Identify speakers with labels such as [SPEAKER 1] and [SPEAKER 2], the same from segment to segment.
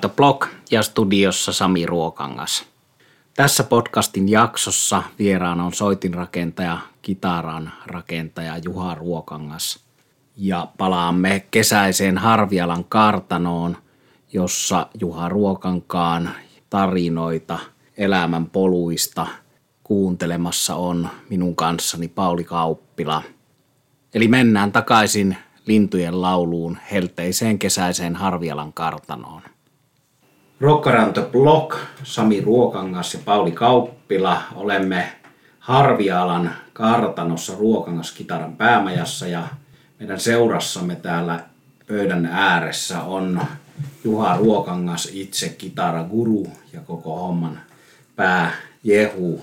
[SPEAKER 1] The Block ja studiossa Sami Ruokangas. Tässä podcastin jaksossa vieraana on soitinrakentaja, kitaran rakentaja Juha Ruokangas. Ja palaamme kesäiseen Harvialan kartanoon, jossa Juha Ruokankaan tarinoita elämän poluista kuuntelemassa on minun kanssani Pauli Kauppila. Eli mennään takaisin lintujen lauluun helteiseen kesäiseen Harvialan kartanoon. The Block, Sami Ruokangas ja Pauli Kauppila. Olemme Harvialan kartanossa Ruokangas kitaran päämajassa ja meidän seurassamme täällä pöydän ääressä on Juha Ruokangas, itse kitaraguru ja koko homman pää Jehu.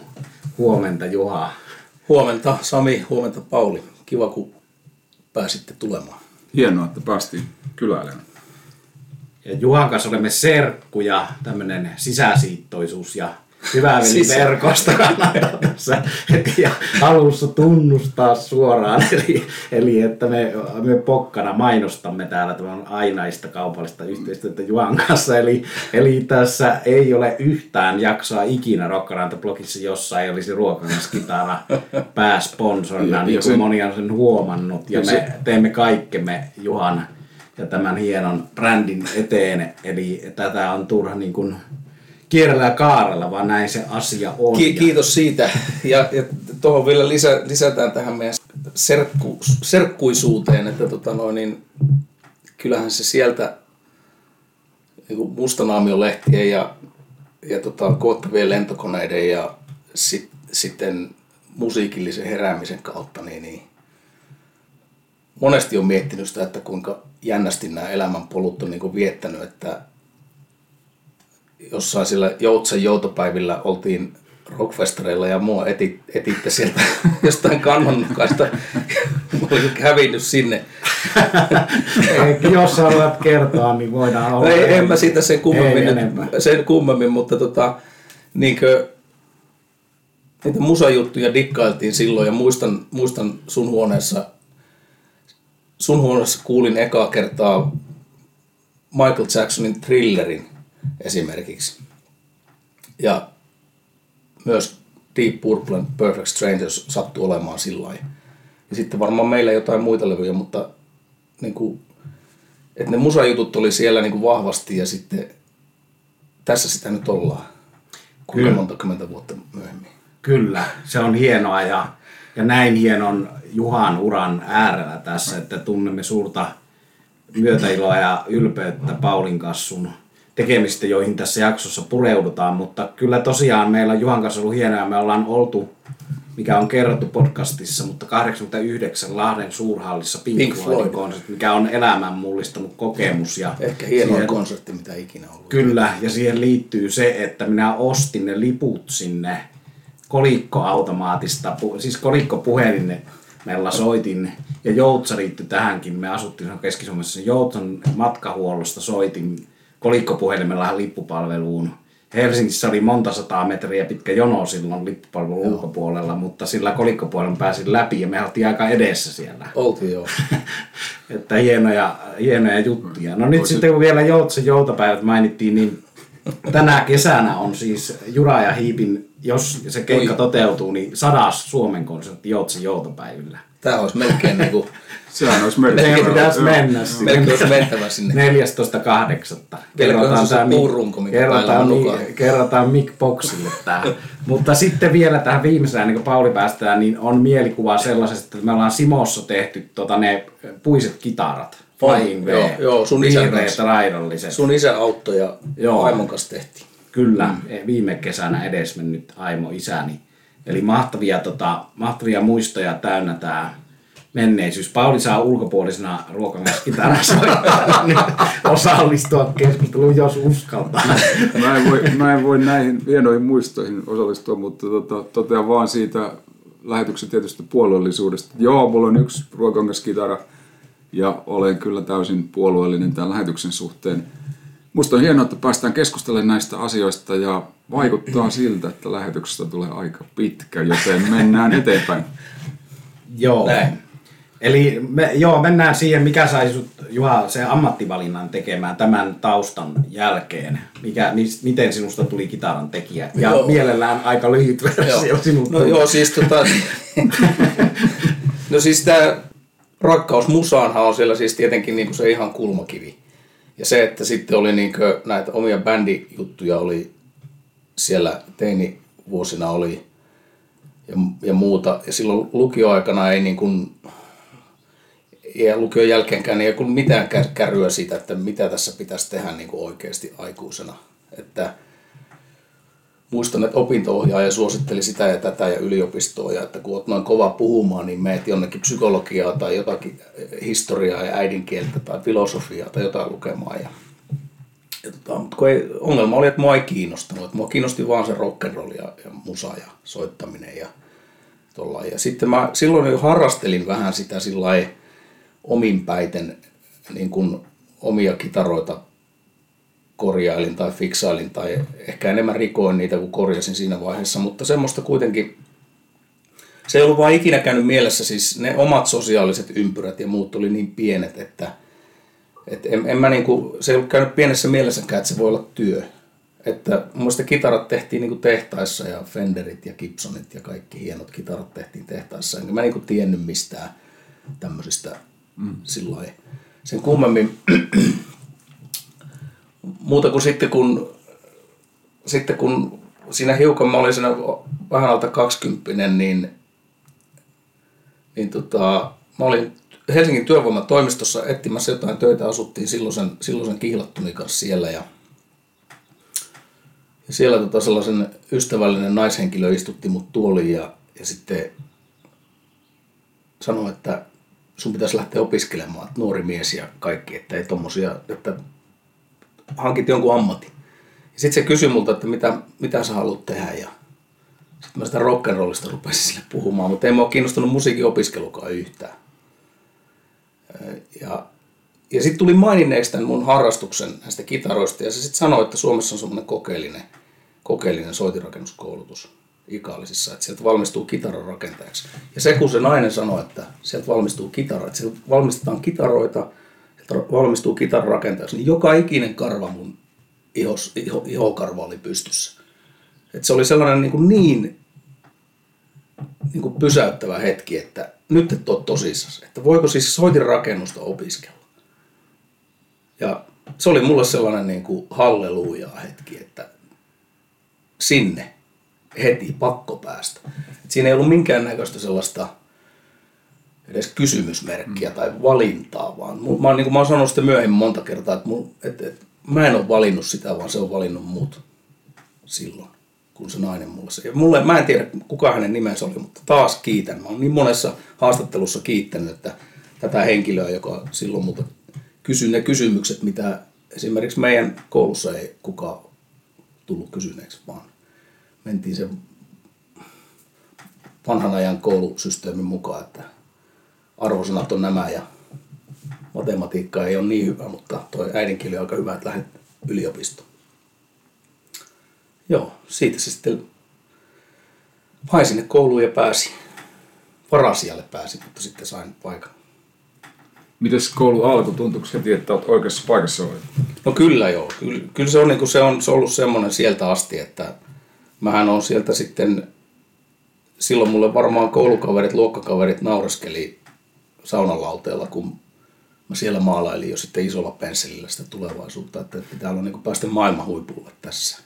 [SPEAKER 1] Huomenta Juha.
[SPEAKER 2] Huomenta Sami, huomenta Pauli. Kiva kun pääsitte tulemaan.
[SPEAKER 3] Hienoa, että päästiin kyläilemään.
[SPEAKER 1] Ja Juhan kanssa olemme serkkuja, tämmöinen sisäsiittoisuus ja hyvä verkosta kannattaa tässä heti alussa tunnustaa suoraan. Eli, eli että me, me pokkana mainostamme täällä tämän ainaista kaupallista yhteistyötä Juhan kanssa. Eli, eli tässä ei ole yhtään jaksoa ikinä Rockaranta-blogissa, jossa ei olisi ruokanaskitara pääsponsorina, niin kuin moni on sen huomannut. Ja me teemme kaikkemme Juhan ja tämän hienon brändin eteen. Eli tätä on turha niin kuin kierrellä ja kaarella, vaan näin se asia on.
[SPEAKER 2] Ki- kiitos siitä. Ja, ja tuohon vielä lisä, lisätään tähän meidän serkku, serkkuisuuteen, että tota noin, niin, kyllähän se sieltä niin mustanaamion lehtien ja, ja tota, koottavien lentokoneiden ja sit, sitten musiikillisen heräämisen kautta, niin, niin monesti on miettinyt sitä, että kuinka jännästi nämä elämänpolut on niin viettänyt, että jossain sillä Joutsen joutopäivillä oltiin rockfestareilla ja mua etit, etitte sieltä jostain kannonmukaista. Mä olin hävinnyt sinne.
[SPEAKER 1] Ei, jos haluat kertoa, niin voidaan olla.
[SPEAKER 2] Ei, en mä siitä sen kummemmin, sen kummemmin mutta tota, niinkö, niitä musajuttuja dikkailtiin silloin ja muistan, muistan sun huoneessa, sun huoneessa kuulin ekaa kertaa Michael Jacksonin Thrillerin esimerkiksi. Ja myös Deep Purple Perfect Strangers sattuu olemaan sillä Ja sitten varmaan meillä jotain muita levyjä, mutta niin kuin, että ne musajutut oli siellä niin kuin vahvasti ja sitten tässä sitä nyt ollaan. Kuinka Kyllä. monta kymmentä vuotta myöhemmin.
[SPEAKER 1] Kyllä, se on hienoa ja, ja näin hienon Juhan uran äärellä tässä, että tunnemme suurta myötäiloa ja ylpeyttä Paulin kassun tekemistä, joihin tässä jaksossa pureudutaan, mutta kyllä tosiaan meillä on Juhan kanssa ollut hienoa, me ollaan oltu, mikä on kerrottu podcastissa, mutta 89 Lahden suurhallissa Pink, Pink Floydin konsertti, mikä on elämän mullistanut kokemus. Ja
[SPEAKER 2] Ehkä hienoin siihen, konsertti, mitä ikinä ollut.
[SPEAKER 1] Kyllä, ja siihen liittyy se, että minä ostin ne liput sinne kolikkoautomaatista, siis kolikkopuhelin meillä soitin, ja Joutsa liittyi tähänkin, me asuttiin Keski-Suomessa, Joutsan matkahuollosta soitin kolikkopuhelimella lippupalveluun. Helsingissä oli monta sataa metriä pitkä jono silloin lippupalvelun joo. ulkopuolella, mutta sillä kolikkopuhelin pääsin läpi ja me oltiin aika edessä siellä.
[SPEAKER 2] Oltiin joo.
[SPEAKER 1] että hienoja, hienoja juttuja. No nyt sitten kun vielä Joutsen joutapäivät mainittiin, niin tänä kesänä on siis Jura ja Hiipin, jos se keikka Oi. toteutuu, niin sadas Suomen konsertti Joutsen joutapäivillä.
[SPEAKER 2] Tämä olisi melkein niin kuin
[SPEAKER 3] Sehän olisi melkein.
[SPEAKER 1] Meidän pitäisi mennä sinne.
[SPEAKER 2] Melkein olisi mentävä sinne.
[SPEAKER 1] 14.8. Kerrotaan tämä
[SPEAKER 2] puurunko, mikä
[SPEAKER 1] kerrotaan, mi, kerrotaan Mick Boxille tämä. Mutta sitten vielä tähän viimeiseen, niin kun Pauli päästään, niin on mielikuva sellaisesta, että me ollaan Simossa tehty tota, ne puiset kitarat.
[SPEAKER 2] Flying joo, joo, sun isä
[SPEAKER 1] raidolliset.
[SPEAKER 2] Sun isä auttoi ja joo. Aimon kanssa tehtiin.
[SPEAKER 1] Kyllä, mm. viime kesänä edesmennyt Aimo isäni. Eli mahtavia, tota, mahtavia muistoja täynnä tämä menneisyys. Pauli saa ulkopuolisena ruokamäskitarassa osallistua keskusteluun, jos uskaltaa.
[SPEAKER 3] Mä en voi, mä en voi näihin hienoihin muistoihin osallistua, mutta tota, totean vaan siitä lähetyksen tietystä puolueellisuudesta. Joo, mulla on yksi ruokangaskitara ja olen kyllä täysin puolueellinen tämän lähetyksen suhteen. Musta on hienoa, että päästään keskustelemaan näistä asioista ja vaikuttaa siltä, että lähetyksestä tulee aika pitkä, joten mennään eteenpäin.
[SPEAKER 1] Joo. Näin. Eli me, joo, mennään siihen, mikä sai sut, Juha, se ammattivalinnan tekemään tämän taustan jälkeen. Mikä, mis, miten sinusta tuli kitaran tekijä? Ja joo. mielellään aika lyhyt versio sinulta.
[SPEAKER 2] No joo, siis tota... no siis tämä rakkaus musaanhan on siellä siis tietenkin niinku se ihan kulmakivi. Ja se, että sitten oli niinku näitä omia bändijuttuja oli siellä teinivuosina oli ja, ja muuta. Ja silloin lukioaikana ei niin kuin, ja lukion jälkeenkään ei ollut mitään kärryä siitä, että mitä tässä pitäisi tehdä niin kuin oikeasti aikuisena. Että muistan, että opinto-ohjaaja suositteli sitä ja tätä ja yliopistoa, ja että kun olet noin kova puhumaan, niin meet jonnekin psykologiaa tai jotakin historiaa ja äidinkieltä tai filosofiaa tai jotain lukemaan. Ja, ja tota, mutta kun ei, ongelma oli, että mua ei kiinnostanut. Että mua kiinnosti vaan se rock'n'roll ja, ja musa ja soittaminen ja tolla. Ja sitten mä silloin jo harrastelin vähän sitä sillä omin päiten niin kuin omia kitaroita korjailin tai fiksailin tai ehkä enemmän rikoin niitä kuin korjasin siinä vaiheessa, mutta semmoista kuitenkin se ei ollut vaan ikinä käynyt mielessä, siis ne omat sosiaaliset ympyrät ja muut oli niin pienet, että et en, en mä niinku, se ei ollut käynyt pienessä mielessäkään, että se voi olla työ. Että mun mielestä kitarat tehtiin niinku tehtaissa ja Fenderit ja Gibsonit ja kaikki hienot kitarat tehtiin tehtaissa. Enkä mä niinku tiennyt mistään tämmöisistä mm. sillä sen kummemmin muuta kuin sitten kun, sitten kun siinä hiukan mä olin siinä vähän alta 20 niin, niin tota, mä olin Helsingin työvoimatoimistossa etsimässä jotain töitä, asuttiin silloisen, silloisen kihlattuni kanssa siellä ja, ja siellä tota sellaisen ystävällinen naishenkilö istutti mut tuoliin ja, ja sitten sanoi, että sun pitäisi lähteä opiskelemaan, että nuori mies ja kaikki, että ei tommosia, että hankit jonkun ammatin. Ja sitten se kysyi multa, että mitä, mitä sä haluat tehdä ja sitten mä sitä rock'n'rollista rupesin sille puhumaan, mutta ei mua kiinnostunut musiikin opiskelukaan yhtään. Ja, ja sitten tuli maininneeksi tämän mun harrastuksen näistä kitaroista ja se sitten sanoi, että Suomessa on semmoinen kokeellinen, kokeellinen soitirakennuskoulutus Ikaalisissa, että sieltä valmistuu kitaran rakentajaksi. Ja se kun se nainen sanoi, että sieltä valmistuu kitara, että sieltä valmistetaan kitaroita, että valmistuu kitaran rakentajaksi, niin joka ikinen karva mun ihos, iho, ihokarva oli pystyssä. Että se oli sellainen niin, kuin niin, niin kuin pysäyttävä hetki, että nyt et ole tosissaan, että voiko siis soitin rakennusta opiskella. Ja se oli mulle sellainen niin kuin halleluja hetki, että sinne heti pakko päästä. Et siinä ei ollut minkäännäköistä sellaista edes kysymysmerkkiä mm. tai valintaa, vaan mä, oon, niin kuin mä oon sanonut sitten myöhemmin monta kertaa, että, mun, että, että mä en ole valinnut sitä, vaan se on valinnut mut silloin, kun se nainen mulle se. Ja mulle, mä en tiedä, kuka hänen nimensä oli, mutta taas kiitän. Mä oon niin monessa haastattelussa kiittänyt, että tätä henkilöä, joka silloin multa kysyi ne kysymykset, mitä esimerkiksi meidän koulussa ei kukaan tullut kysyneeksi, vaan mentiin sen vanhan ajan koulusysteemin mukaan, että arvosanat on nämä ja matematiikka ei ole niin hyvä, mutta toi äidinkieli on aika hyvä, että lähdet yliopistoon. Joo, siitä se sitten hain sinne kouluun ja pääsi. Varasialle pääsi, mutta sitten sain paikan.
[SPEAKER 3] Miten koulu alkoi? Tuntuuko heti, että olet oikeassa paikassa olet?
[SPEAKER 2] No kyllä joo. Kyllä, kyllä se, on, niin se on se on ollut semmoinen sieltä asti, että mähän on sieltä sitten, silloin mulle varmaan koulukaverit, luokkakaverit nauraskeli saunalauteella, kun mä siellä maalailin jo sitten isolla pensselillä sitä tulevaisuutta, että pitää olla niin kuin päästä maailman huipulle tässä.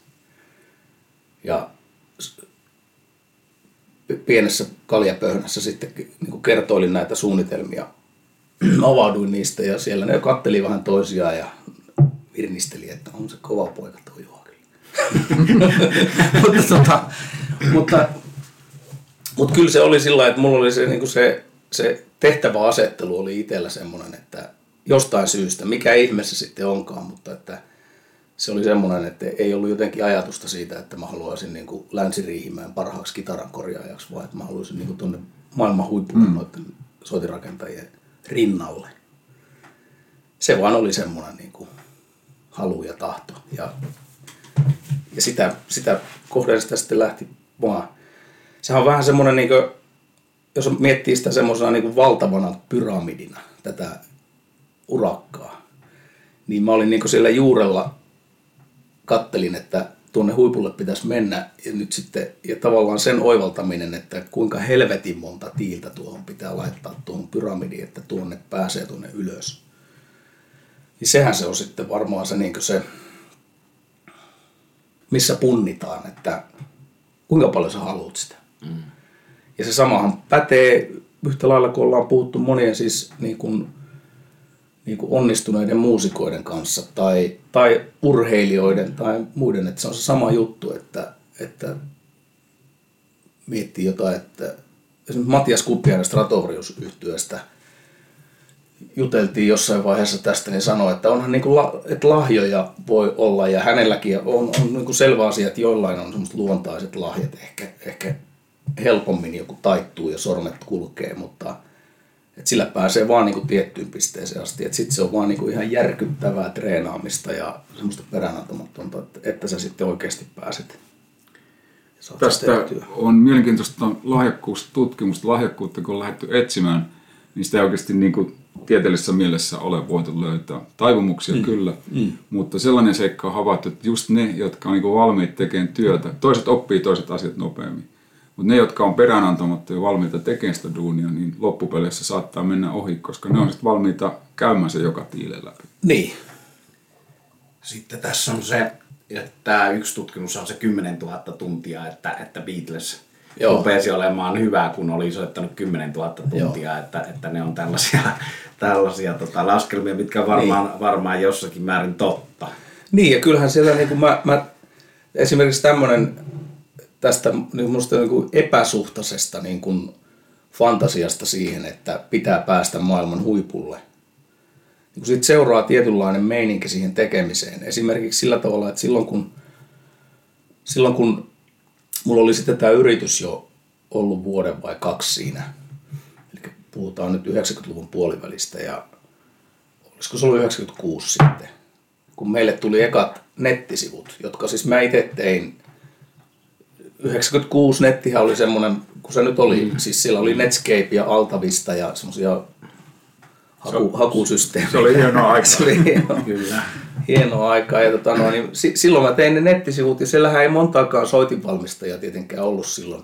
[SPEAKER 2] Ja pienessä kaljapöhnässä sitten niin kuin kertoilin näitä suunnitelmia, avauduin niistä ja siellä ne katteli vähän toisiaan ja virnisteli, että on se kova poika tuo mutta, tota, mutta, mutta kyllä se oli sillä että mulla oli se, niin se, se tehtäväasettelu oli itsellä semmoinen, että jostain syystä, mikä ihme se sitten onkaan, mutta että se oli semmoinen, että ei ollut jotenkin ajatusta siitä, että mä haluaisin niin kuin länsiriihimään parhaaksi kitaran korjaajaksi, vaan että mä haluaisin niin kuin tuonne maailman huippuun mm. noiden soitirakentajien rinnalle. Se vaan oli semmoinen niin kuin halu ja tahto. Ja ja sitä, sitä kohden sitä sitten lähti vaan. Sehän on vähän semmoinen niin jos miettii sitä semmoisena niin valtavana pyramidina, tätä urakkaa, niin mä olin niin siellä juurella, kattelin, että tuonne huipulle pitäisi mennä ja nyt sitten, ja tavallaan sen oivaltaminen, että kuinka helvetin monta tiiltä tuohon pitää laittaa tuohon pyramidiin, että tuonne pääsee tuonne ylös. Niin sehän se on sitten varmaan se, niin se missä punnitaan, että kuinka paljon sä haluat sitä. Mm. Ja se samahan pätee yhtä lailla, kun ollaan puhuttu monien siis niin kuin, niin kuin onnistuneiden muusikoiden kanssa tai, tai urheilijoiden tai muiden, että se on se sama juttu, että, että miettii jotain, että esimerkiksi Matias Kuppiainen Stratovarius yhtyöstä juteltiin jossain vaiheessa tästä, niin sanoi, että onhan niin kuin, että lahjoja voi olla ja hänelläkin on, on niin kuin selvä asia, että joillain on semmoiset luontaiset lahjat, ehkä, ehkä helpommin joku taittuu ja sormet kulkee, mutta että sillä pääsee vaan niin kuin tiettyyn pisteeseen asti. Että sitten se on vaan niin kuin ihan järkyttävää treenaamista ja semmoista peräänantamatonta, että, että sä sitten oikeasti pääset.
[SPEAKER 3] Tästä on mielenkiintoista lahjakkuustutkimusta, lahjakkuutta kun on lähdetty etsimään, niin sitä ei oikeasti niin kuin tieteellisessä mielessä ole voitu löytää. Taipumuksia mm. kyllä, mm. mutta sellainen seikka on havaittu, että just ne, jotka on niin valmiit tekemään työtä, toiset oppii toiset asiat nopeammin. Mutta ne, jotka on peräänantamatta ja valmiita tekemään sitä duunia, niin loppupeleissä saattaa mennä ohi, koska ne on sitten valmiita käymään se joka tiile läpi.
[SPEAKER 2] Niin.
[SPEAKER 1] Sitten tässä on se, että tämä yksi tutkimus on se 10 000 tuntia, että, että Beatles Joo. rupesi olemaan hyvä, kun oli soittanut 10 000 tuntia, että, että ne on tällaisia, tällaisia tota, laskelmia, mitkä varmaan, niin. varmaan jossakin määrin totta.
[SPEAKER 2] Niin, ja kyllähän siellä niin kuin mä, mä, esimerkiksi tämmöinen tästä niin musta niin kuin epäsuhtaisesta niin kuin fantasiasta siihen, että pitää päästä maailman huipulle. Niin sitten seuraa tietynlainen meininki siihen tekemiseen. Esimerkiksi sillä tavalla, että silloin kun, silloin kun mulla oli sitten tämä yritys jo ollut vuoden vai kaksi siinä, puhutaan nyt 90-luvun puolivälistä ja olisiko se ollut 96 sitten, kun meille tuli ekat nettisivut, jotka siis mä itse tein 96 nettihän oli semmoinen, kun se nyt oli, mm. siis siellä oli Netscape ja Altavista ja semmoisia haku, se, hakusysteemejä.
[SPEAKER 3] Se oli hieno aika.
[SPEAKER 2] se oli hieno, Kyllä. hieno aika. Ja tota, no, niin, si, silloin mä tein ne nettisivut ja siellähän ei montaakaan soitinvalmistajaa tietenkään ollut silloin.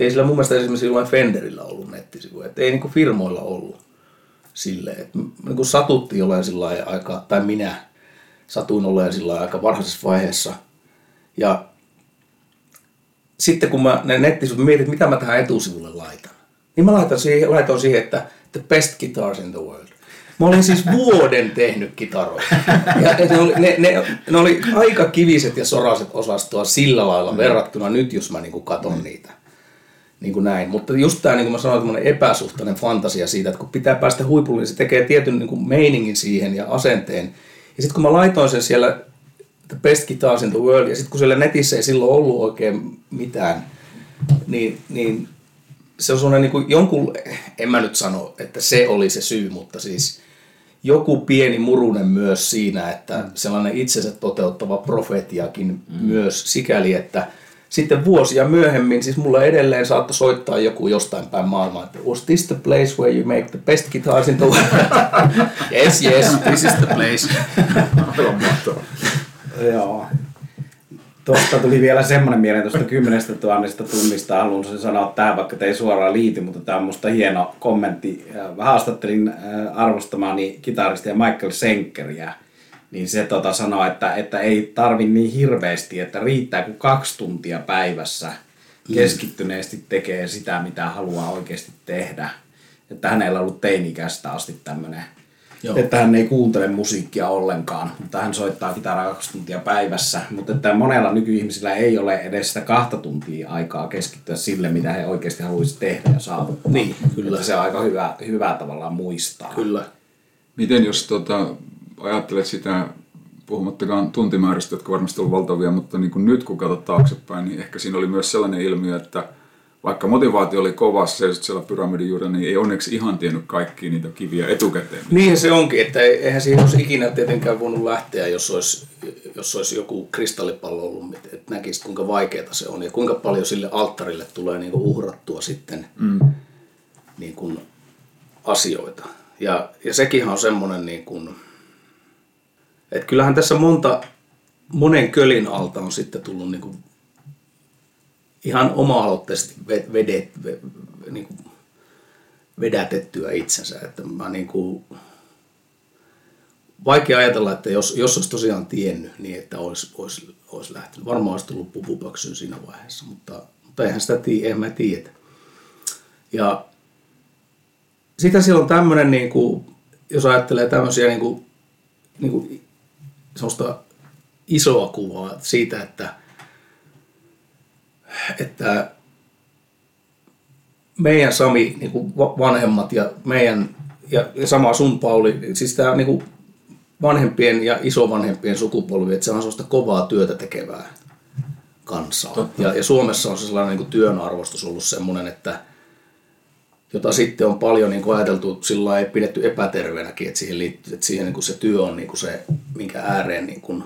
[SPEAKER 2] Et ei sillä mun mielestä esimerkiksi jollain Fenderillä ollut nettisivu. Et ei niinku firmoilla ollut silleen. Et, niinku satuttiin jollain sillä aika, tai minä satuin olemaan sillä aika varhaisessa vaiheessa. Ja sitten kun mä ne nettisivut mietin, mitä mä tähän etusivulle laitan, niin mä laitan siihen, laitan siihen, että the best guitars in the world. Mä olin siis vuoden tehnyt kitaroita. Ja ne oli, ne, ne, ne oli aika kiviset ja soraset osastoa sillä lailla verrattuna nyt, jos mä niinku katon mm. niitä. Niin kuin näin. Mutta just tämä, niin kuin mä sanoin, epäsuhtainen fantasia siitä, että kun pitää päästä huipulle, niin se tekee tietyn niin kuin meiningin siihen ja asenteen. Ja sitten kun mä laitoin sen siellä the best guitars in the world. Ja sitten kun siellä netissä ei silloin ollut oikein mitään, niin, niin se on sellainen niin kuin jonkun, en mä nyt sano, että se oli se syy, mutta siis joku pieni murunen myös siinä, että sellainen itsensä toteuttava profetiakin mm. myös sikäli, että sitten vuosia myöhemmin, siis mulle edelleen saattoi soittaa joku jostain päin maailmaa, että was this the place where you make the best guitars in the world? yes, yes, this is the place.
[SPEAKER 1] Joo. Tuosta tuli vielä semmoinen mieleen tuosta kymmenestä tuhannesta tunnista. Haluan sen sanoa tähän, vaikka te ei suoraan liity, mutta tämä on musta hieno kommentti. Haastattelin äh, arvostamani kitaristia Michael Senkeriä, niin se tota sanoi, että, että ei tarvi niin hirveästi, että riittää kun kaksi tuntia päivässä mm. keskittyneesti tekee sitä, mitä haluaa oikeasti tehdä. Että hänellä on ollut teinikästä asti tämmöinen Joo. että hän ei kuuntele musiikkia ollenkaan, mutta hän soittaa kitaraa kaksi tuntia päivässä. Mutta että monella nykyihmisillä ei ole edes sitä kahta tuntia aikaa keskittyä sille, mitä he oikeasti haluaisivat tehdä ja saavuttaa.
[SPEAKER 2] Niin, kyllä.
[SPEAKER 1] Että se on aika hyvä, hyvä tavallaan muistaa.
[SPEAKER 2] Kyllä.
[SPEAKER 3] Miten jos tota, ajattelet sitä, puhumattakaan tuntimääristä, jotka varmasti ovat valtavia, mutta niin kuin nyt kun katsot taaksepäin, niin ehkä siinä oli myös sellainen ilmiö, että – vaikka motivaatio oli kova, se siellä pyramidin juurella, niin ei onneksi ihan tiennyt kaikkia niitä kiviä etukäteen.
[SPEAKER 2] Niin se onkin, että eihän siihen olisi ikinä tietenkään voinut lähteä, jos olisi, jos olisi joku kristallipallo ollut, että näkisi kuinka vaikeaa se on ja kuinka paljon sille alttarille tulee niin uhrattua sitten. Mm. niin kuin asioita. Ja, ja sekin on semmoinen, niin kuin, että kyllähän tässä monta, monen kölin alta on sitten tullut niin kuin ihan oma-aloitteisesti vedet, niin kuin vedätettyä itsensä. Että mä niin kuin, vaikea ajatella, että jos, jos olisi tosiaan tiennyt, niin että olisi, olisi, olisi lähtenyt. Varmaan olisi tullut pupupöksyyn siinä vaiheessa, mutta, mutta eihän sitä tiedä, en mä tiedä. Ja sitten siellä on tämmöinen, niin kuin, jos ajattelee tämmöisiä niin kuin, niin kuin, semmoista isoa kuvaa siitä, että, että meidän Sami, niin kuin vanhemmat ja meidän, ja, ja sama sun Pauli, siis tämä niin kuin vanhempien ja isovanhempien sukupolvi, että se on sellaista kovaa työtä tekevää kansaa. Ja, ja Suomessa on se sellainen niin kuin työn arvostus ollut semmoinen, että jota sitten on paljon niin kuin ajateltu, sillä ei pidetty epäterveenäkin, että siihen, liittyy, että siihen niin kuin se työ on niin kuin se, minkä ääreen niin kuin,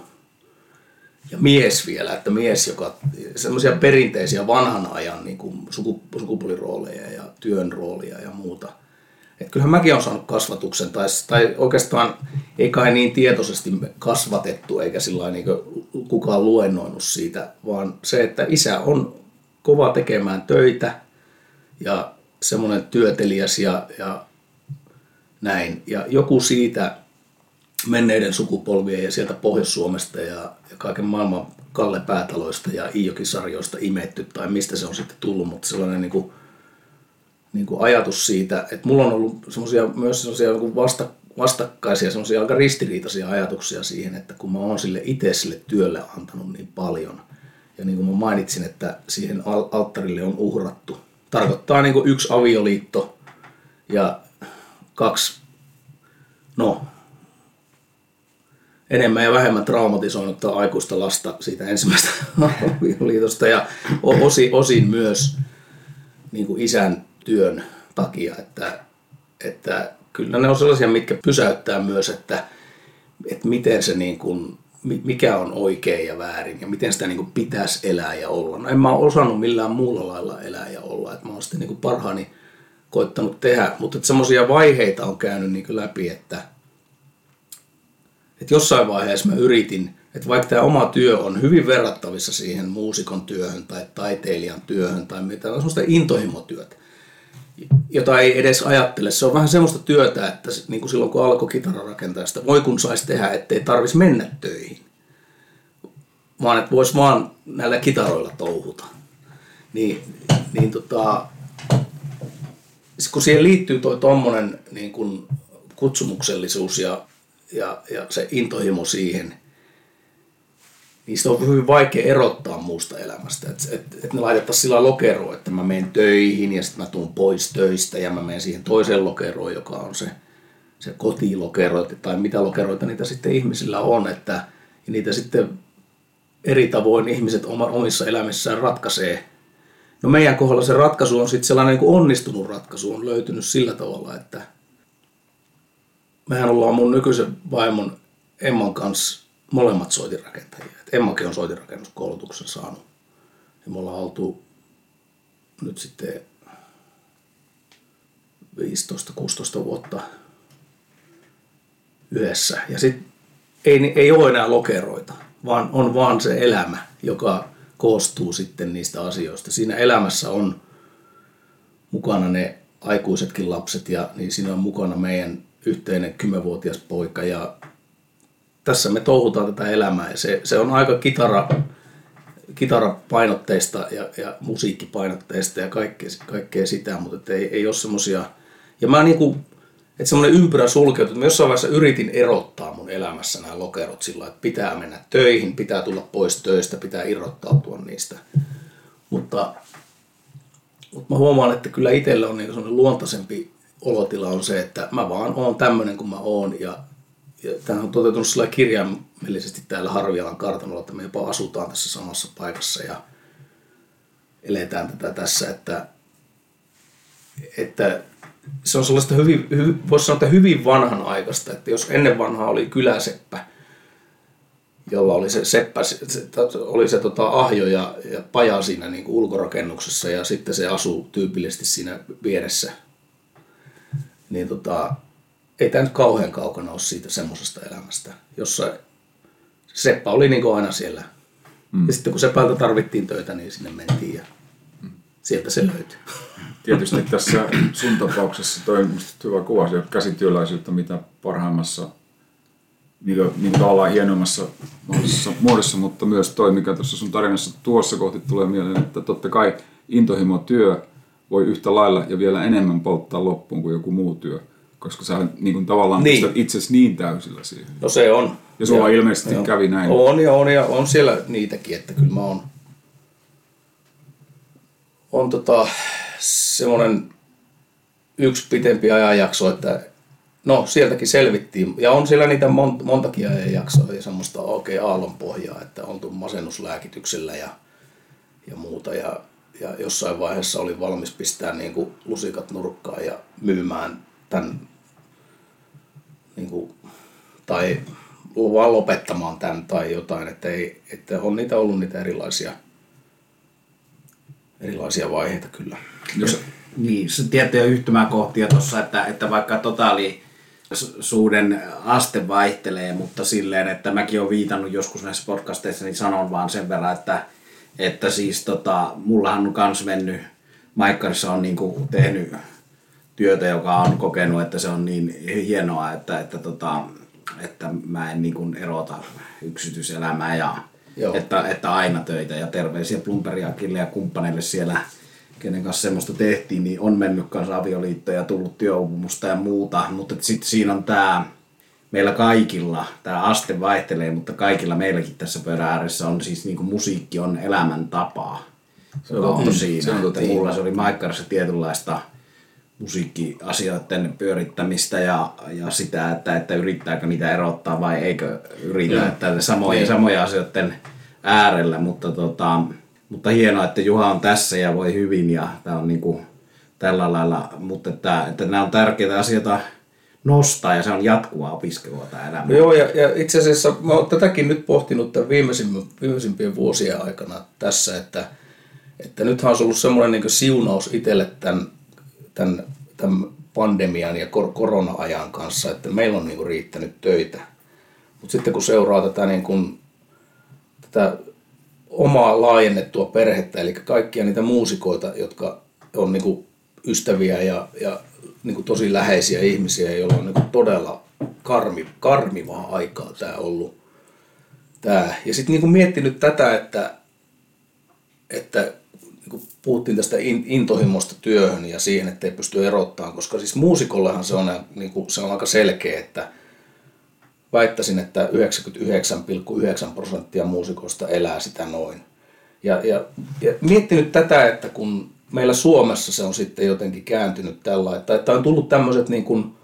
[SPEAKER 2] ja mies vielä, että mies, joka semmoisia perinteisiä vanhan ajan niin kuin sukupuolirooleja ja työn roolia ja muuta – että kyllähän mäkin olen saanut kasvatuksen, tai, tai oikeastaan ei kai niin tietoisesti kasvatettu, eikä sillä niin kukaan luennoinut siitä, vaan se, että isä on kova tekemään töitä ja semmoinen työtelijäs ja, ja näin. Ja joku siitä menneiden sukupolvien ja sieltä Pohjois-Suomesta ja, ja kaiken maailman Kalle Päätaloista ja Iijoki-sarjoista imetty, tai mistä se on sitten tullut, mutta sellainen niin kuin niin kuin ajatus siitä, että mulla on ollut semmosia, myös semmoisia niin vasta, vastakkaisia, semmoisia aika ristiriitaisia ajatuksia siihen, että kun mä oon sille itse sille työlle antanut niin paljon, ja niin kuin mä mainitsin, että siihen alttarille on uhrattu. Tarkoittaa niin kuin yksi avioliitto ja kaksi, no, enemmän ja vähemmän traumatisoinutta aikuista lasta siitä ensimmäisestä avioliitosta ja osin, osin myös niin kuin isän työn takia, että, että kyllä ne on sellaisia, mitkä pysäyttää myös, että, että miten se niin kuin, mikä on oikein ja väärin ja miten sitä niin kuin pitäisi elää ja olla. No en mä ole osannut millään muulla lailla elää ja olla, että mä oon sitten niin kuin parhaani koittanut tehdä, mutta semmoisia vaiheita on käynyt niin kuin läpi, että, että jossain vaiheessa mä yritin, että vaikka tämä oma työ on hyvin verrattavissa siihen muusikon työhön tai taiteilijan työhön tai mitä on semmoista intohimotyötä, jota ei edes ajattele. Se on vähän semmoista työtä, että niin kuin silloin kun alkoi sitä, voi kun saisi tehdä, ettei tarvitsisi mennä töihin. Vaan että voisi vaan näillä kitaroilla touhuta. Niin, niin tota, kun siihen liittyy tuo tuommoinen niin kuin kutsumuksellisuus ja, ja, ja se intohimo siihen – niistä on hyvin vaikea erottaa muusta elämästä. Että et, et ne laitettaisiin sillä lokeroon, että mä menen töihin ja sitten mä tuun pois töistä ja mä menen siihen toiseen lokeroon, joka on se, se kotilokero tai mitä lokeroita niitä sitten ihmisillä on. Että, ja niitä sitten eri tavoin ihmiset omissa elämissään ratkaisee. No meidän kohdalla se ratkaisu on sitten sellainen niin onnistunut ratkaisu, on löytynyt sillä tavalla, että mehän ollaan mun nykyisen vaimon Emman kanssa molemmat soitinrakentajia. Emmakin on soitinrakennuskoulutuksen saanut. Ja me ollaan oltu nyt sitten 15-16 vuotta yhdessä. Ja sitten ei, ei ole enää lokeroita, vaan on vaan se elämä, joka koostuu sitten niistä asioista. Siinä elämässä on mukana ne aikuisetkin lapset ja niin siinä on mukana meidän yhteinen kymmenvuotias poika ja tässä me touhutaan tätä elämää ja se, se on aika kitara, kitarapainotteista ja, ja musiikkipainotteista ja kaikkea, kaikkea sitä, mutta ei, ei ole semmoisia... Ja mä niinku, että semmoinen ympyrä sulkeutuu. Mä jossain vaiheessa yritin erottaa mun elämässä nämä lokerot sillä että pitää mennä töihin, pitää tulla pois töistä, pitää irrottautua niistä. Mutta, mutta mä huomaan, että kyllä itsellä on niin semmoinen luontaisempi olotila on se, että mä vaan oon tämmöinen kuin mä oon ja tämä on toteutunut sillä kirjaimellisesti täällä Harvialan kartanolla, että me jopa asutaan tässä samassa paikassa ja eletään tätä tässä, että, että se on sellaista hyvin, hyvin voisi sanoa, että hyvin vanhanaikaista, että jos ennen vanhaa oli kyläseppä, jolla oli se seppä, se, oli se tota, ahjo ja, ja paja siinä niin kuin ulkorakennuksessa ja sitten se asuu tyypillisesti siinä vieressä niin tota, ei tämä nyt kauhean kaukana ole siitä semmoisesta elämästä, jossa Seppä oli niin aina siellä. Mm. Ja sitten kun Seppältä tarvittiin töitä, niin sinne mentiin ja mm. sieltä se löytyi.
[SPEAKER 3] Tietysti tässä sun tapauksessa toi hyvä kuva käsityöläisyyttä, mitä parhaimmassa niin, niin tavallaan hienoimmassa muodossa, muodossa, mutta myös toi, mikä tuossa sun tarinassa tuossa kohti tulee mieleen, että totta kai intohimo työ voi yhtä lailla ja vielä enemmän polttaa loppuun kuin joku muu työ, koska sä niin kuin tavallaan niin. pistät itsesi niin täysillä siihen.
[SPEAKER 2] No se on.
[SPEAKER 3] Ja sulla ja, ilmeisesti joo. kävi näin.
[SPEAKER 2] On ja on ja on siellä niitäkin, että kyllä mä oon, on tota, semmoinen yksi pitempi ajanjakso, että no sieltäkin selvittiin. Ja on siellä niitä mont, montakin ajanjaksoa ja semmoista oikein aallonpohjaa, että on tullut masennuslääkityksellä ja, ja muuta. Ja, ja jossain vaiheessa oli valmis pistää niin kuin lusikat nurkkaan ja myymään tämän, niin kuin, tai vaan lopettamaan tämän tai jotain, että, ei, että on niitä ollut niitä erilaisia, erilaisia vaiheita kyllä.
[SPEAKER 1] Jos, niin, se tiettyjä yhtymäkohtia tuossa, että, että vaikka totaali suuden aste vaihtelee, mutta silleen, että mäkin olen viitannut joskus näissä podcasteissa, niin sanon vaan sen verran, että, että siis tota, mullahan on kans mennyt, Maikkarissa on niinku tehnyt työtä, joka on kokenut, että se on niin hienoa, että, että, tota, että mä en niinku erota yksityiselämää ja että, että aina töitä ja terveisiä Plumperiakille ja kumppaneille siellä kenen kanssa semmoista tehtiin, niin on mennyt kanssa avioliitto ja tullut työuupumusta ja muuta, mutta sitten siinä on tämä, meillä kaikilla, tämä aste vaihtelee, mutta kaikilla meilläkin tässä pöydän ääressä on siis niin kuin musiikki on elämäntapaa. Se on siinä, se on että mulla se oli Maikkarissa tietynlaista musiikkiasioiden pyörittämistä ja, ja sitä, että, että yrittääkö niitä erottaa vai eikö yritä, mm. että samoja, niin. samoja asioiden äärellä, mutta tota, mutta hienoa, että Juha on tässä ja voi hyvin ja tämä on niin kuin tällä lailla, mutta että, että nämä on tärkeitä asioita nostaa ja se on jatkuvaa opiskelua tämä elämä.
[SPEAKER 2] Joo ja, ja itse asiassa mä oon tätäkin nyt pohtinut tämän viimeisimpien vuosien aikana tässä, että, että nythän on ollut semmoinen niin siunaus itselle tämän, tämän, tämän pandemian ja kor- korona-ajan kanssa, että meillä on niin kuin riittänyt töitä. Mutta sitten kun seuraa tätä, niin kuin, tätä omaa laajennettua perhettä, eli kaikkia niitä muusikoita, jotka on niin kuin ystäviä ja, ja niin kuin tosi läheisiä ihmisiä, joilla on niin kuin todella karmi, karmivaa aikaa tämä ollut. Tämä. Ja sitten niin miettinyt tätä, että, että niin kuin puhuttiin tästä intohimosta työhön ja siihen, että ei pysty erottamaan, koska siis muusikollehan se on, niin kuin, se on aika selkeä, että – väittäisin, että 99,9 prosenttia muusikoista elää sitä noin. Ja, ja, ja miettinyt tätä, että kun meillä Suomessa se on sitten jotenkin kääntynyt tällä, että, että on tullut tämmöiset niin kuin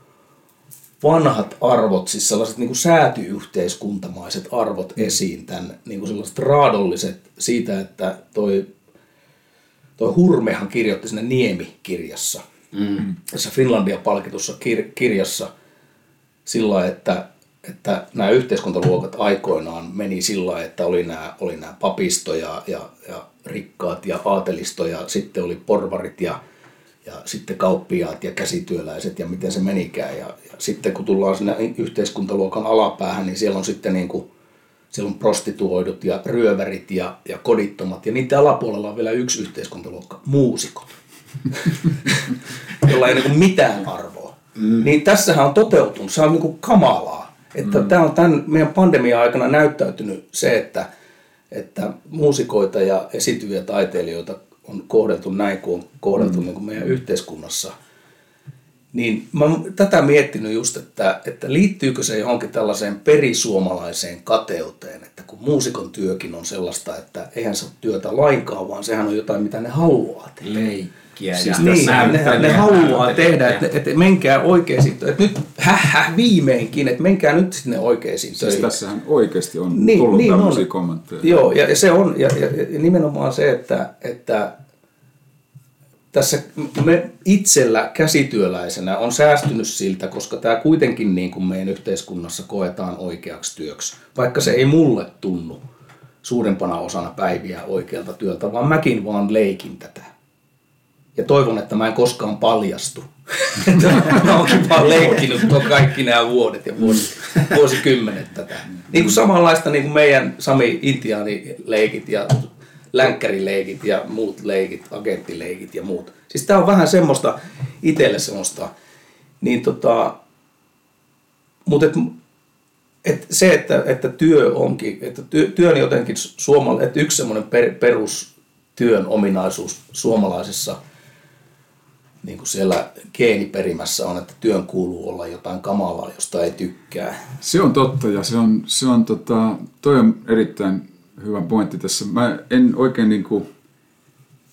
[SPEAKER 2] vanhat arvot, siis sellaiset niin kuin säätyyhteiskuntamaiset arvot esiin, tämän, niin kuin sellaiset raadolliset siitä, että toi, toi Hurmehan kirjoitti sinne Niemi-kirjassa, mm. tässä Finlandia-palkitussa kir- kirjassa sillä että että nämä yhteiskuntaluokat aikoinaan meni sillä että oli nämä, oli nämä papisto ja, ja, ja rikkaat ja aatelisto ja sitten oli porvarit ja, ja sitten kauppiaat ja käsityöläiset ja miten se menikään. Ja, ja sitten kun tullaan sinne yhteiskuntaluokan alapäähän, niin siellä on sitten niin kuin, siellä on prostituoidut ja ryövärit ja, ja kodittomat. Ja niiden alapuolella on vielä yksi yhteiskuntaluokka, muusikot, jolla ei niin mitään arvoa. Mm. Niin tässähän on toteutunut, se on niin kuin kamalaa että mm. tämä on tämän meidän pandemia-aikana näyttäytynyt se, että, että muusikoita ja esityviä taiteilijoita on kohdeltu näin kuin on kohdeltu mm. niin kuin meidän yhteiskunnassa. Niin mä oon tätä miettinyt just, että, että liittyykö se johonkin tällaiseen perisuomalaiseen kateuteen, että kun muusikon työkin on sellaista, että eihän se ole työtä lainkaan, vaan sehän on jotain, mitä ne haluaa tehdä.
[SPEAKER 1] Leikki
[SPEAKER 2] musiikkia. Siis ja niin, ne, ne haluaa tehdä, että, että menkää oikeisiin, että nyt häh, häh, viimeinkin, että menkää nyt sinne oikeisiin
[SPEAKER 3] siis töihin. tässähän oikeasti on niin, tullut niin tämmöisiä on. kommentteja.
[SPEAKER 2] Joo, ja, ja se on, ja, ja, ja nimenomaan se, että, että tässä me itsellä käsityöläisenä on säästynyt siltä, koska tämä kuitenkin niin kuin meidän yhteiskunnassa koetaan oikeaksi työksi, vaikka se ei mulle tunnu suurempana osana päiviä oikealta työltä, vaan mäkin vaan leikin tätä Ja toivon, että mä en koskaan paljastu. mä oonkin vaan leikkinyt tuo kaikki nämä vuodet ja vuosi, vuosikymmenet tätä. Niin kuin samanlaista niin kuin meidän Sami Intiaani-leikit ja länkkärileikit ja muut leikit, agenttileikit ja muut. Siis tää on vähän semmoista, itselle semmoista, niin tota, mutta et, et se, että, että työ onkin, että työ, työn jotenkin suomalainen, että yksi semmoinen per, perustyön ominaisuus suomalaisessa niin kuin siellä geeniperimässä on, että työn kuuluu olla jotain kamalaa, josta ei tykkää.
[SPEAKER 3] Se on totta ja se on, se on tota, toi on erittäin hyvä pointti tässä. Mä en oikein niin kuin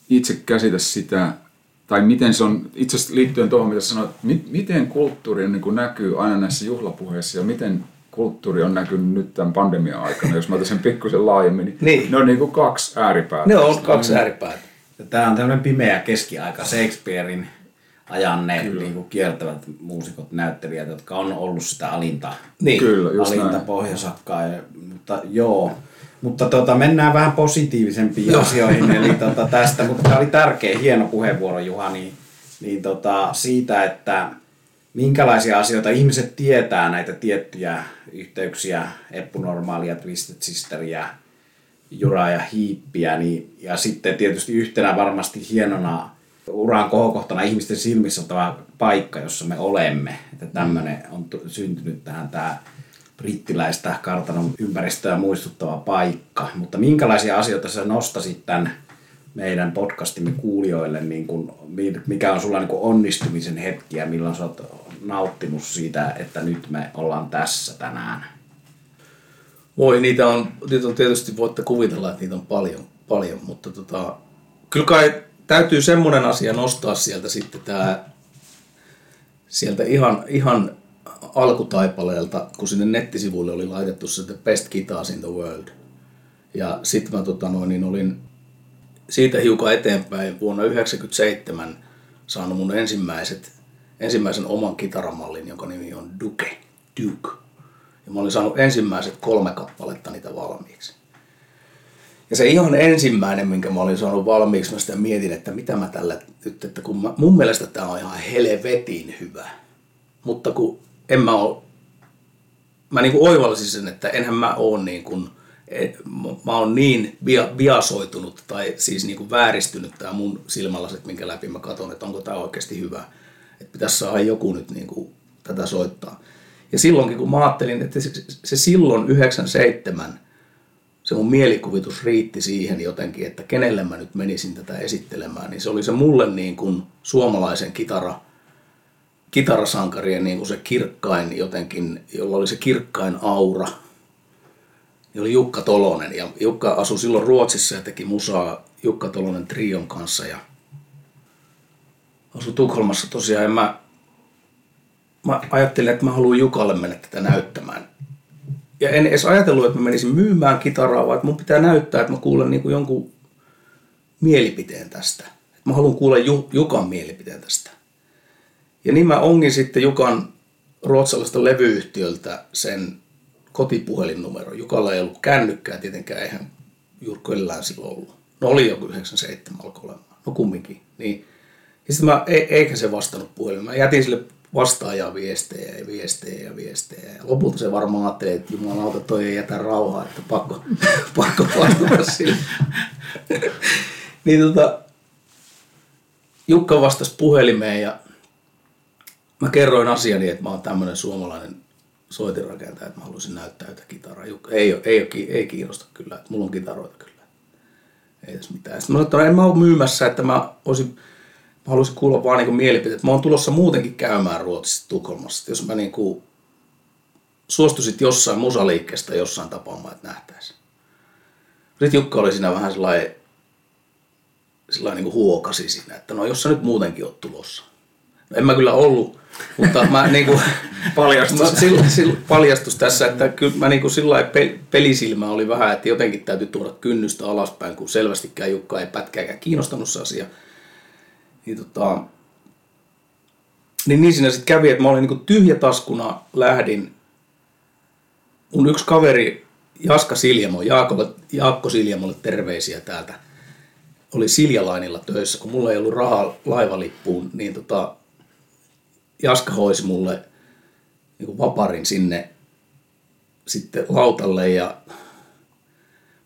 [SPEAKER 3] itse käsitä sitä, tai miten se on, itse asiassa liittyen tuohon, mitä sanoit, miten kulttuuri on, niin kuin näkyy aina näissä juhlapuheissa ja miten kulttuuri on näkynyt nyt tämän pandemian aikana, jos mä otan sen pikkusen laajemmin, niin, niin. ne on niin kuin kaksi ääripäätä.
[SPEAKER 2] Ne on kaksi ääripäätä.
[SPEAKER 1] Tämä on tämmöinen pimeä keskiaika Shakespearein ajan ne niin kuin kieltävät muusikot, näyttelijät, jotka on ollut sitä alinta,
[SPEAKER 3] niin. Kyllä, just
[SPEAKER 1] alinta
[SPEAKER 3] näin.
[SPEAKER 1] pohjasakkaa. Ja, mutta joo, mutta tota, mennään vähän positiivisempiin Joo. asioihin eli tota, tästä, mutta tämä oli tärkeä, hieno puheenvuoro Juha, niin, niin tota, siitä, että minkälaisia asioita ihmiset tietää näitä tiettyjä yhteyksiä, Eppunormaalia, Twisted Sisteria, Jura ja Hiippiä, niin, ja sitten tietysti yhtenä varmasti hienona uran kohokohtana ihmisten silmissä on tämä paikka, jossa me olemme. Että tämmöinen on syntynyt tähän tämä brittiläistä kartanon ympäristöä muistuttava paikka. Mutta minkälaisia asioita sä nostasit tämän meidän podcastimme kuulijoille, niin kun, mikä on sulla niin onnistumisen hetki ja milloin sä oot nauttinut siitä, että nyt me ollaan tässä tänään?
[SPEAKER 2] Voi, niitä on, niitä on tietysti, voitte kuvitella, että niitä on paljon, paljon mutta tota, kyllä kai täytyy semmoinen asia nostaa sieltä sitten tämä, sieltä ihan, ihan alkutaipaleelta, kun sinne nettisivuille oli laitettu se Best Guitars in the World. Ja sitten mä tota noin, niin olin siitä hiukan eteenpäin vuonna 1997 saanut mun ensimmäiset, ensimmäisen oman kitaramallin, jonka nimi on Duke. Duke. Ja mä olin saanut ensimmäiset kolme kappaletta niitä valmiiksi. Ja se ihan ensimmäinen, minkä mä olin saanut valmiiksi, mä sitä mietin, että mitä mä tällä nyt, että kun mä, mun mielestä tämä on ihan helvetin hyvä. Mutta kun en mä ole, mä niin kuin sen, että enhän mä ole niin kuin, mä oon niin viasoitunut tai siis niin kuin vääristynyt tämä mun silmälaset, minkä läpi mä katson, että onko tämä oikeasti hyvä. Että pitäisi saada joku nyt niin kuin tätä soittaa. Ja silloinkin kun mä ajattelin, että se, se silloin 97, se mun mielikuvitus riitti siihen jotenkin, että kenelle mä nyt menisin tätä esittelemään, niin se oli se mulle niin kuin suomalaisen kitara kitarasankarien niin kuin se kirkkain jotenkin, jolla oli se kirkkain aura, niin oli Jukka Tolonen. Ja Jukka asui silloin Ruotsissa ja teki musaa Jukka Tolonen Trion kanssa. Ja asui Tukholmassa tosiaan. Ja mä, mä ajattelin, että mä haluan Jukalle mennä tätä näyttämään. Ja en edes ajatellut, että mä menisin myymään kitaraa, vaan että mun pitää näyttää, että mä kuulen niin kuin jonkun mielipiteen tästä. Että mä haluan kuulla Jukan mielipiteen tästä. Ja niin mä ongin sitten Jukan ruotsalaista levyyhtiöltä sen kotipuhelinnumero. Jukalla ei ollut kännykkää tietenkään, eihän Jurkko Ellään silloin ollut. No oli joku 97 alkoi olemaan. No kumminkin. Niin. Ja sitten mä, e, eikä se vastannut puhelimeen. Mä jätin sille vastaajaa viestejä ja viestejä ja viestejä. Ja lopulta se varmaan ajatteli, että jumalauta toi ei jätä rauhaa, että pakko, pakko vastata sille. niin tota, Jukka vastasi puhelimeen ja mä kerroin asiani, että mä oon tämmöinen suomalainen soitinrakentaja, että mä haluaisin näyttää jotain kitaraa. Ei, ei, ei, ei kiinnosta kyllä, että mulla on kitaroita kyllä. Ei tässä mitään. Sitten mä sanoin, että en mä ole myymässä, että mä, olisin, mä haluaisin kuulla vaan niin mielipiteet. Mä oon tulossa muutenkin käymään Ruotsissa Tukholmassa. Jos mä niin kuin suostuisit jossain musaliikkeestä jossain tapaamaan, että nähtäisiin. Sitten Jukka oli siinä vähän sellainen, sellainen niin kuin huokasi siinä, että no jos sä nyt muutenkin oot tulossa. En mä kyllä ollut, mutta mä niinku,
[SPEAKER 1] paljastus. Mä,
[SPEAKER 2] sillä, sillä, paljastus tässä, että kyllä mä niinku sillä pelisilmä oli vähän, että jotenkin täytyy tuoda kynnystä alaspäin, kun selvästikään Jukka ei pätkääkään kiinnostanut se asia. Niin, tota, niin, niin siinä sitten kävi, että mä olin niinku tyhjätaskuna lähdin. Mun yksi kaveri Jaska Siljamo, Jaakolle, Jaakko Siljamolle terveisiä täältä, oli Siljalainilla töissä, kun mulla ei ollut rahaa laivalippuun, niin tota, Jaska hoisi mulle niin vaparin sinne sitten lautalle ja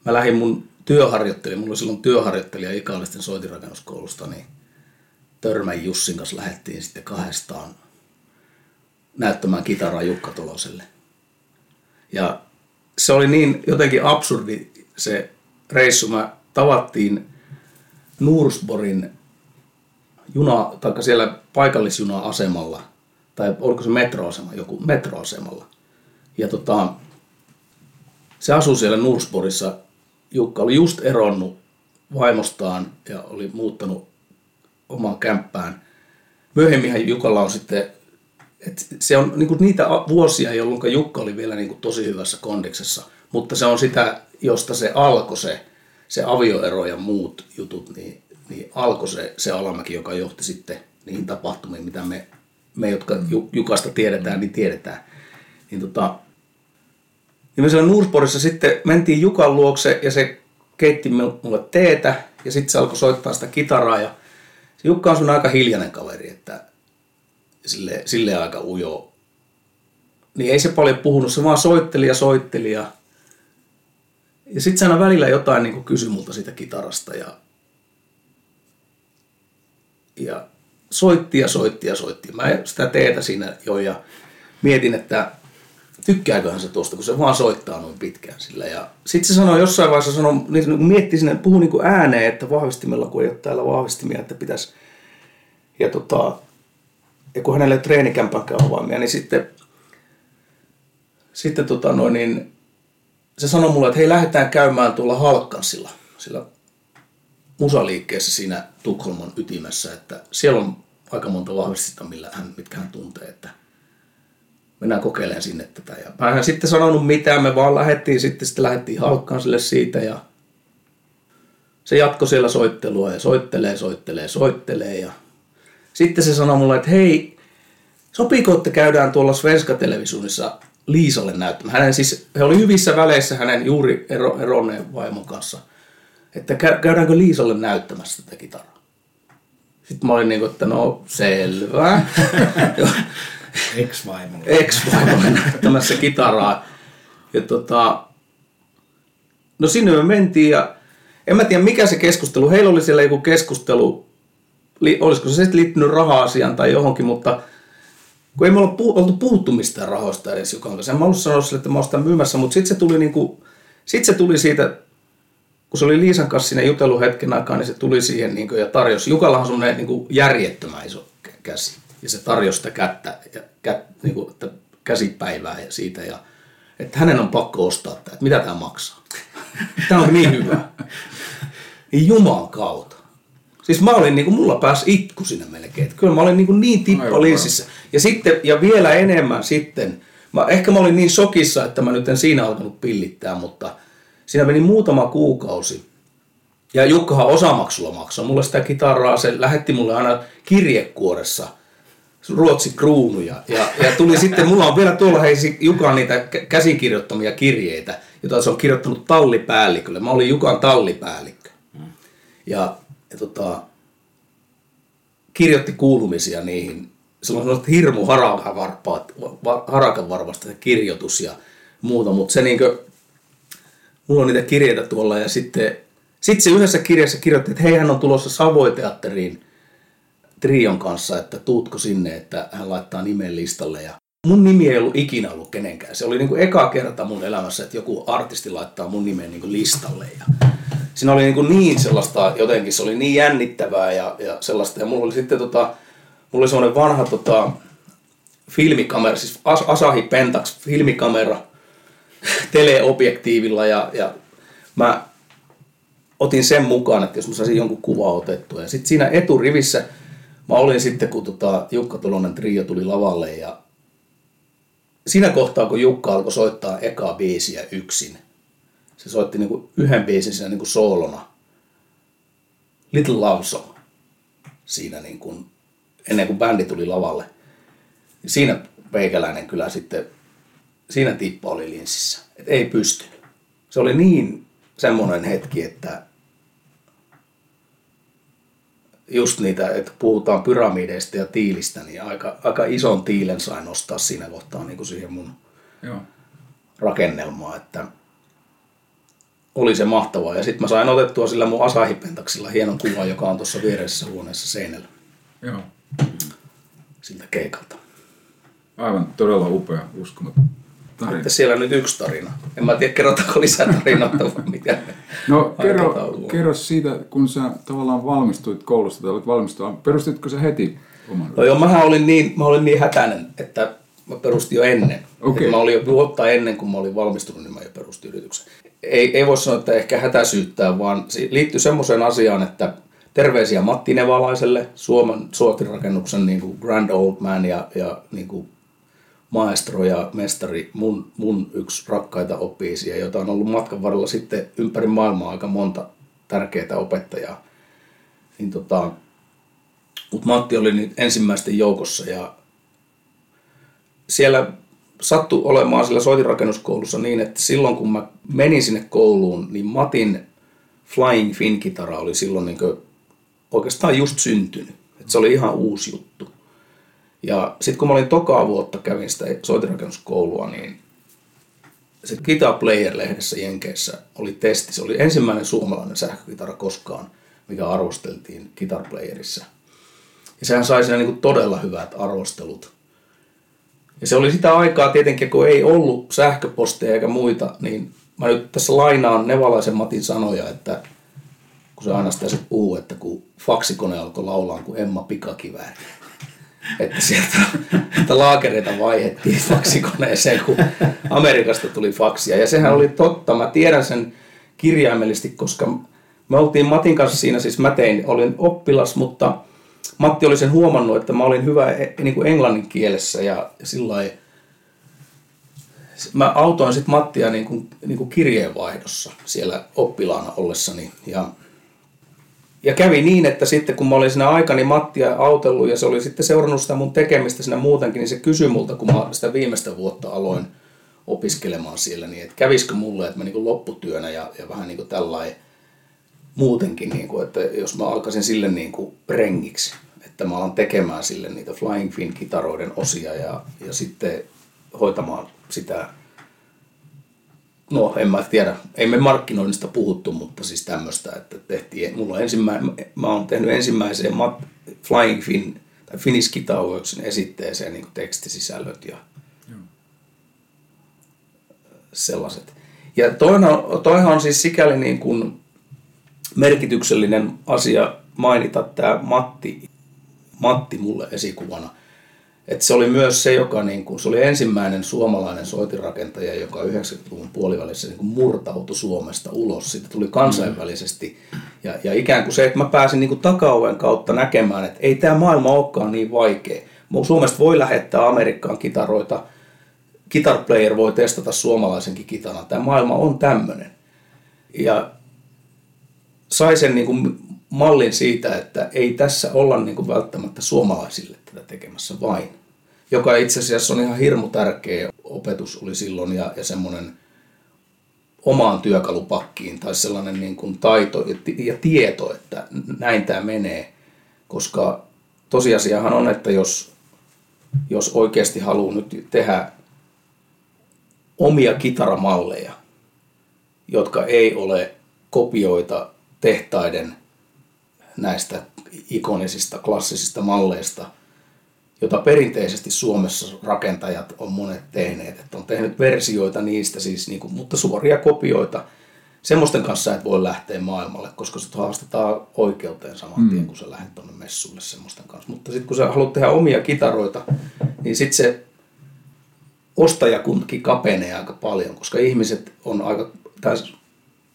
[SPEAKER 2] mä lähdin mun työharjoittelija, mulla oli silloin työharjoittelija Ikaalisten soitirakennuskoulusta, niin Törmän Jussin kanssa lähdettiin sitten kahdestaan näyttämään kitaraa Jukka Toloselle. Ja se oli niin jotenkin absurdi se reissu. Mä tavattiin Nursborin juna, tai siellä paikallisjuna-asemalla, tai oliko se metroasema, joku metroasemalla. Ja tota, se asui siellä Nursborissa. Jukka oli just eronnut vaimostaan ja oli muuttanut omaan kämppään. Myöhemmin Jukalla on sitten, että se on niin niitä vuosia, jolloin Jukka oli vielä niin tosi hyvässä kondiksessa, mutta se on sitä, josta se alkoi se, se avioero ja muut jutut, niin, niin alkoi se, se alamäki, joka johti sitten niihin tapahtumiin, mitä me, me jotka Jukasta tiedetään, niin tiedetään. Niin tota, niin me siellä Nuusporissa sitten mentiin Jukan luokse ja se keitti mulle teetä ja sitten se alkoi soittaa sitä kitaraa ja se Jukka on sun aika hiljainen kaveri, että sille, sille aika ujo. Niin ei se paljon puhunut, se vaan soitteli ja soitteli ja, ja sitten se aina välillä jotain niin kysyi multa siitä kitarasta ja, ja soitti ja soitti ja soitti. Mä sitä teetä siinä jo ja mietin, että tykkääköhän se tuosta, kun se vaan soittaa noin pitkään sillä. Ja sitten se sanoi jossain vaiheessa, sanoi, niin mietti sinne, puhui niin kuin ääneen, että vahvistimella, kun ei ole täällä vahvistimia, että pitäisi. Ja, tota, ja kun hänelle treenikämpänkään avaamia, niin sitten, sitten tota noin, niin se sanoi mulle, että hei lähdetään käymään tuolla Halkkansilla, sillä musaliikkeessä siinä Tukholman ytimessä, että siellä on aika monta vahvistinta, millä hän, mitkä hän tuntee, että – mennään kokeilemaan sinne tätä. Ja mä en sitten sanonut mitään, me vaan lähdettiin sitten, sitten lähdettiin halkkaan sille siitä ja se jatkoi siellä soittelua ja soittelee, soittelee, soittelee ja sitten se sanoi mulle, että hei, sopiiko, että käydään tuolla Svenska Televisionissa Liisalle näyttämään. Hänen siis, he oli hyvissä väleissä hänen juuri ero, eronneen vaimon kanssa. Että käydäänkö Liisalle näyttämässä tätä kitaraa. Sitten mä olin niin kuin, että no selvä.
[SPEAKER 1] Ex-vaimolle.
[SPEAKER 2] Ex-vaimolle näyttämässä kitaraa. Ja tota, no sinne me mentiin ja en mä tiedä mikä se keskustelu, heillä oli siellä joku keskustelu, li, olisiko se sitten liittynyt raha-asiaan tai johonkin, mutta kun ei me olla puh- oltu puhuttu mistään rahoista edes Jukan kanssa. En mä ollut sanonut sille, että mä oon myymässä, mutta sitten se tuli niinku, sit se tuli siitä, kun se oli Liisan kanssa siinä jutellut hetken aikaa, niin se tuli siihen niinku, ja tarjosi. Jukallahan on semmoinen niinku järjettömän iso käsi ja se tarjosi sitä kättä, ja kät, niin kuin, että käsipäivää ja siitä. Ja, että hänen on pakko ostaa tämä, että mitä tämä maksaa. Tämä on niin hyvä. Niin Juman kautta. Siis mä olin, niin kuin, mulla pääsi itku sinne melkein. Että kyllä mä olin niin, kuin niin tippa linssissä. Ja, sitten, ja vielä enemmän sitten, mä, ehkä mä olin niin sokissa, että mä nyt en siinä alkanut pillittää, mutta siinä meni muutama kuukausi. Ja Jukkahan osamaksulla maksoi mulle sitä kitaraa, se lähetti mulle aina kirjekuoressa – Ruotsi kruunuja. Ja, ja tuli sitten, mulla on vielä tuolla heisi Jukan niitä käsikirjoittamia kirjeitä, joita se on kirjoittanut tallipäällikölle. Mä olin Jukan tallipäällikkö. Ja, ja tota, kirjoitti kuulumisia niihin. Se on sellaista hirmu harakan varvasta se kirjoitus ja muuta, mutta se niinkö, mulla on niitä kirjeitä tuolla ja sitten, sitten se yhdessä kirjassa kirjoitti, että hei hän on tulossa Savoiteatteriin – Trion kanssa, että tuutko sinne, että hän laittaa nimen listalle. Ja mun nimi ei ollut ikinä ollut kenenkään. Se oli niin kuin eka kerta mun elämässä, että joku artisti laittaa mun nimen niin kuin listalle. Ja siinä oli niin, kuin niin sellaista, jotenkin se oli niin jännittävää ja, ja sellaista. Ja mulla oli sitten tota, mulla oli semmoinen vanha tota, filmikamera, siis Asahi Pentax filmikamera teleobjektiivilla ja, ja mä otin sen mukaan, että jos mä saisin jonkun kuva otettua. Ja sitten siinä eturivissä mä olin sitten, kun tota Jukka Tolonen trio tuli lavalle ja siinä kohtaa, kun Jukka alkoi soittaa ekaa biisiä yksin, se soitti niinku yhden biisin siinä niinku soolona. Little Love Song siinä niinku, ennen kuin bändi tuli lavalle. Siinä peikäläinen kyllä sitten, siinä tippa oli linssissä. Et ei pystynyt. Se oli niin semmoinen hetki, että just niitä, että puhutaan pyramideista ja tiilistä, niin aika, aika ison tiilen sain nostaa siinä kohtaa niin kuin siihen mun Joo. rakennelmaan, että oli se mahtavaa. Ja sitten mä sain otettua sillä mun Asahipentaksilla hienon kuvan, joka on tuossa vieressä huoneessa seinällä.
[SPEAKER 3] Joo.
[SPEAKER 2] Siltä keikalta.
[SPEAKER 3] Aivan todella upea, uskomaton
[SPEAKER 2] tarina. Että siellä on nyt yksi tarina. En mä tiedä, kerrotaanko lisää tarinoita vai mitä.
[SPEAKER 3] No kerro, kerro siitä, kun sä tavallaan valmistuit koulusta tai olit valmistua. Perustitko sä heti oman
[SPEAKER 2] No joo, mähän olin niin, mä olin niin hätäinen, että mä perustin jo ennen. Okay. Mä olin jo vuotta ennen kuin mä olin valmistunut, niin mä jo perustin yrityksen. Ei, ei voi sanoa, että ehkä hätäsyyttää, vaan se liittyy semmoiseen asiaan, että terveisiä Matti Nevalaiselle, Suomen suotirakennuksen niin kuin Grand Old Man ja, ja niin kuin maestro ja mestari, mun, mun yksi rakkaita oppiisia, jota on ollut matkan varrella sitten ympäri maailmaa aika monta tärkeää opettajaa. Niin tota, mutta Matti oli nyt ensimmäisten joukossa ja siellä sattui olemaan sillä soitirakennuskoulussa niin, että silloin kun mä menin sinne kouluun, niin Matin Flying Fin-kitara oli silloin niin oikeastaan just syntynyt. Et se oli ihan uusi juttu. Ja sitten kun mä olin tokaa vuotta, kävin sitä soitirakennuskoulua, niin se Guitar Player-lehdessä Jenkeissä oli testi. Se oli ensimmäinen suomalainen sähkökitara koskaan, mikä arvosteltiin Guitar Playerissa. Ja sehän sai siinä niin todella hyvät arvostelut. Ja se oli sitä aikaa tietenkin, kun ei ollut sähköposteja eikä muita, niin mä nyt tässä lainaan Nevalaisen Matin sanoja, että kun se aina sitä se puhuu, että kun faksikone alkoi laulaa kuin Emma Pikakivääri että sieltä että laakereita vaihettiin faksikoneeseen, kun Amerikasta tuli faksia. Ja sehän oli totta. Mä tiedän sen kirjaimellisesti, koska me oltiin Matin kanssa siinä, siis mä tein, olin oppilas, mutta Matti oli sen huomannut, että mä olin hyvä e, niin kuin englannin kielessä ja, sillä mä autoin sitten Mattia niin kuin, niin kuin kirjeenvaihdossa siellä oppilaana ollessani. Ja ja kävi niin, että sitten kun mä olin siinä aikani Mattia autellut ja se oli sitten seurannut sitä mun tekemistä siinä muutenkin, niin se kysyi multa, kun mä sitä viimeistä vuotta aloin opiskelemaan siellä, niin että kävisikö mulle, että mä niin lopputyönä ja, ja vähän niin kuin tällainen muutenkin, niin kuin, että jos mä alkaisin sille niin kuin rengiksi, että mä alan tekemään sille niitä Flying Fin-kitaroiden osia ja, ja sitten hoitamaan sitä no en mä tiedä, ei me markkinoinnista puhuttu, mutta siis tämmöistä, että tehtiin, mulla on ensimmäinen, mä oon tehnyt ensimmäiseen Mat, Flying Fin tai Finnish Guitar Worksin esitteeseen niin tekstisisällöt ja Joo. sellaiset. Ja toihan, toihan on siis sikäli niin kuin merkityksellinen asia mainita tämä Matti, Matti mulle esikuvana – et se oli myös se, joka niin kuin, se oli ensimmäinen suomalainen soitinrakentaja, joka 90-luvun puolivälissä niin kuin murtautui Suomesta ulos. Sitten tuli kansainvälisesti. Ja, ja ikään kuin se, että mä pääsin niin kuin takaoven kautta näkemään, että ei tämä maailma olekaan niin vaikea. Suomesta voi lähettää Amerikkaan kitaroita. Guitar player voi testata suomalaisenkin kitaran. Tämä maailma on tämmöinen. Ja sai sen niin kuin mallin siitä, että ei tässä olla niin kuin välttämättä suomalaisille tätä tekemässä vain. Joka itse asiassa on ihan hirmu tärkeä opetus oli silloin ja, ja semmoinen omaan työkalupakkiin tai sellainen niin kuin taito ja tieto, että näin tämä menee. Koska tosiasiahan on, että jos, jos oikeasti haluaa nyt tehdä omia kitaramalleja, jotka ei ole kopioita tehtaiden näistä ikonisista klassisista malleista, jota perinteisesti Suomessa rakentajat on monet tehneet. Että on tehnyt versioita niistä, siis niin kuin, mutta suoria kopioita. Semmoisten kanssa et voi lähteä maailmalle, koska se haastetaan oikeuteen saman tien, mm. kun sä lähdet tuonne messuille semmoisten kanssa. Mutta sitten kun sä haluat tehdä omia kitaroita, niin sitten se ostajakuntakin kapenee aika paljon, koska ihmiset on aika, tämä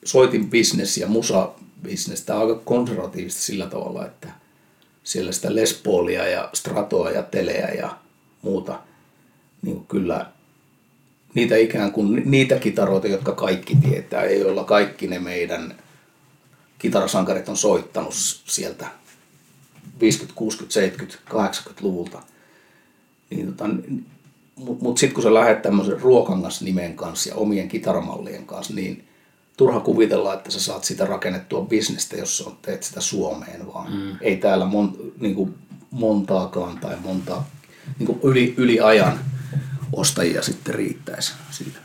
[SPEAKER 2] soitin business ja musa bisnes. Tämä on aika konservatiivista sillä tavalla, että siellä sitä Les Paulia ja Stratoa ja Teleä ja muuta, niin kyllä niitä ikään kuin niitä kitaroita, jotka kaikki tietää ja joilla kaikki ne meidän kitarasankarit on soittanut sieltä 50, 60, 70, 80-luvulta. Niin tota, Mutta mut sitten kun sä lähdet tämmöisen ruokangas nimen kanssa ja omien kitaramallien kanssa, niin turha kuvitella, että sä saat sitä rakennettua bisnestä, jos sä teet sitä Suomeen, vaan mm. ei täällä mon, niin kuin montaakaan tai montaa niin kuin yli, yli ajan ostajia sitten riittäisi sille.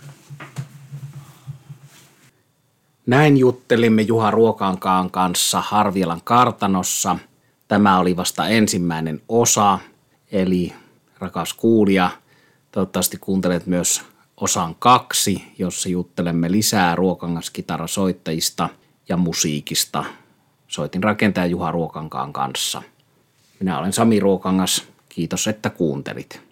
[SPEAKER 1] Näin juttelimme Juha Ruokankaan kanssa Harvielan kartanossa. Tämä oli vasta ensimmäinen osa, eli rakas kuulija, toivottavasti kuuntelet myös osan kaksi, jossa juttelemme lisää ruokangaskitarasoittajista ja musiikista. Soitin rakentaja Juha Ruokankaan kanssa. Minä olen Sami Ruokangas. Kiitos, että kuuntelit.